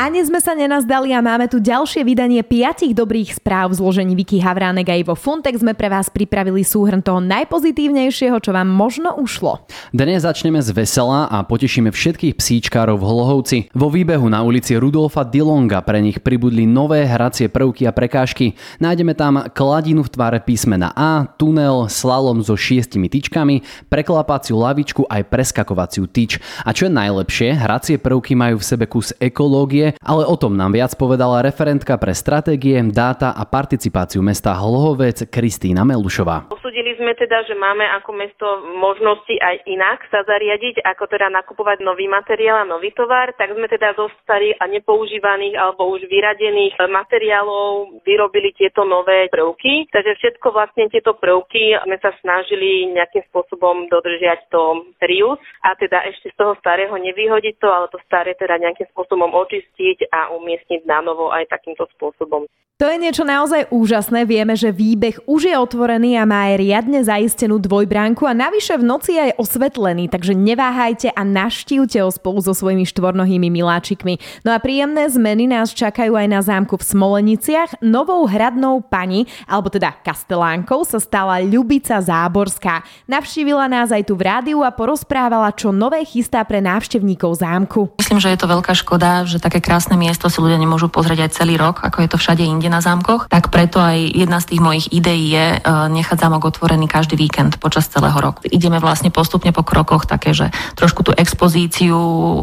Ani sme sa nenazdali a máme tu ďalšie vydanie piatich dobrých správ v zložení Viki Havránek a Ivo Funtek sme pre vás pripravili súhrn toho najpozitívnejšieho, čo vám možno ušlo. Dnes začneme z vesela a potešíme všetkých psíčkárov v Hlohovci. Vo výbehu na ulici Rudolfa Dilonga pre nich pribudli nové hracie prvky a prekážky. Nájdeme tam kladinu v tvare písmena A, tunel, slalom so šiestimi tyčkami, preklapaciu lavičku aj preskakovaciu tyč. A čo je najlepšie, hracie prvky majú v sebe kus ekológie, ale o tom nám viac povedala referentka pre stratégie, dáta a participáciu mesta Hlohovec Kristýna Melušová. Posudili sme teda, že máme ako mesto možnosti aj inak sa zariadiť, ako teda nakupovať nový materiál a nový tovar, tak sme teda zo starých a nepoužívaných alebo už vyradených materiálov vyrobili tieto nové prvky. Takže všetko vlastne tieto prvky sme sa snažili nejakým spôsobom dodržiať to rius a teda ešte z toho starého nevyhodiť to, ale to staré teda nejakým spôsobom očistiť očistiť a umiestniť na novo aj takýmto spôsobom. To je niečo naozaj úžasné. Vieme, že výbeh už je otvorený a má aj riadne zaistenú dvojbránku a navyše v noci je osvetlený, takže neváhajte a naštívte ho spolu so svojimi štvornohými miláčikmi. No a príjemné zmeny nás čakajú aj na zámku v Smoleniciach. Novou hradnou pani, alebo teda kastelánkou, sa stala Ľubica Záborská. Navštívila nás aj tu v rádiu a porozprávala, čo nové chystá pre návštevníkov zámku. Myslím, že je to veľká škoda, že také krásne miesto si ľudia nemôžu pozrieť aj celý rok, ako je to všade inde na zámkoch, tak preto aj jedna z tých mojich ideí je e, nechať zámok otvorený každý víkend počas celého roku. Ideme vlastne postupne po krokoch také, že trošku tú expozíciu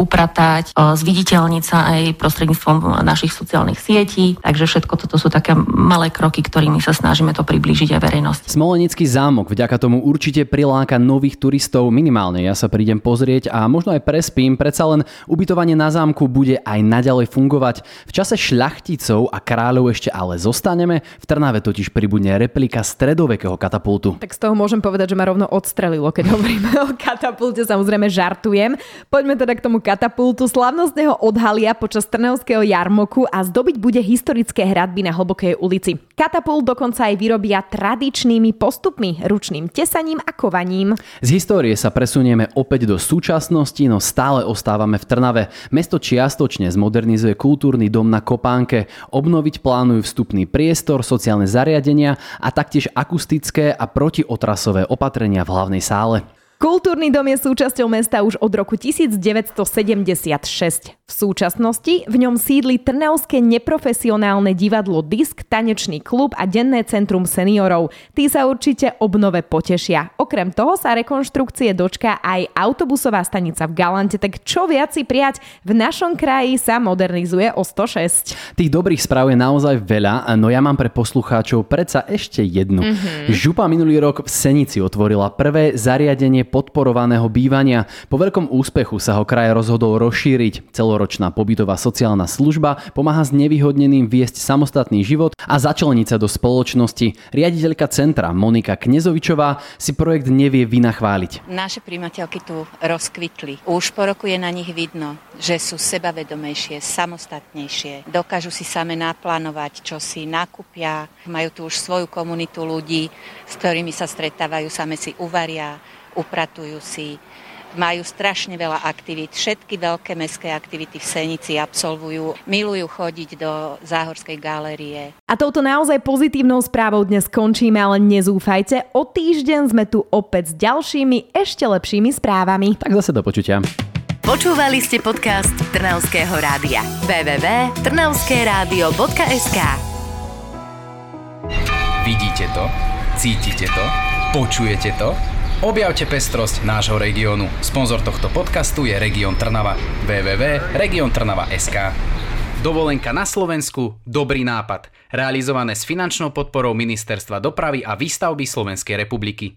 upratať, e, zviditeľniť sa aj prostredníctvom našich sociálnych sietí, takže všetko toto sú také malé kroky, ktorými sa snažíme to priblížiť aj verejnosti. Smolenický zámok vďaka tomu určite priláka nových turistov minimálne. Ja sa prídem pozrieť a možno aj prespím, predsa len ubytovanie na zámku bude aj naďalej fungovať. V čase šľachticov a kráľov ešte ale zostaneme. V Trnave totiž pribudne replika stredovekého katapultu. Tak z toho môžem povedať, že ma rovno odstrelilo, keď hovoríme o katapulte, samozrejme žartujem. Poďme teda k tomu katapultu. Slavnostného odhalia počas Trnavského jarmoku a zdobiť bude historické hradby na Hlbokej ulici. Katapult dokonca aj vyrobia tradičnými postupmi, ručným tesaním a kovaním. Z histórie sa presunieme opäť do súčasnosti, no stále ostávame v Trnave. Mesto čiastočne zmodernizuje kultúrny dom na Kopánke. Obnoviť plánujú vstupný priestor, sociálne zariadenia a taktiež akustické a protiotrasové opatrenia v hlavnej sále. Kultúrny dom je súčasťou mesta už od roku 1976. V súčasnosti v ňom sídli Trnavské neprofesionálne divadlo Disk, tanečný klub a denné centrum seniorov. Tí sa určite obnove potešia. Okrem toho sa rekonštrukcie dočká aj autobusová stanica v Galante, tak čo viac si prijať, v našom kraji sa modernizuje o 106. Tých dobrých správ je naozaj veľa, no ja mám pre poslucháčov predsa ešte jednu. Mm-hmm. Župa minulý rok v Senici otvorila prvé zariadenie podporovaného bývania. Po veľkom úspechu sa ho kraj rozhodol rozšíriť. Celoročná pobytová sociálna služba pomáha s nevyhodneným viesť samostatný život a začleniť sa do spoločnosti. Riaditeľka centra Monika Knezovičová si projekt nevie vynachváliť. Naše primateľky tu rozkvitli. Už po roku je na nich vidno, že sú sebavedomejšie, samostatnejšie, dokážu si same naplánovať, čo si nakúpia, majú tu už svoju komunitu ľudí, s ktorými sa stretávajú, same si uvaria, upratujú si, majú strašne veľa aktivít. Všetky veľké mestské aktivity v Senici absolvujú. Milujú chodiť do Záhorskej galérie. A touto naozaj pozitívnou správou dnes končíme, ale nezúfajte. O týždeň sme tu opäť s ďalšími, ešte lepšími správami. Tak zase do počutia. Počúvali ste podcast Trnavského rádia. www.trnavskeradio.sk Vidíte to? Cítite to? Počujete to? Objavte pestrosť nášho regiónu. Sponzor tohto podcastu je Region Trnava. www.regiontrnava.sk Dovolenka na Slovensku, dobrý nápad. Realizované s finančnou podporou Ministerstva dopravy a výstavby Slovenskej republiky.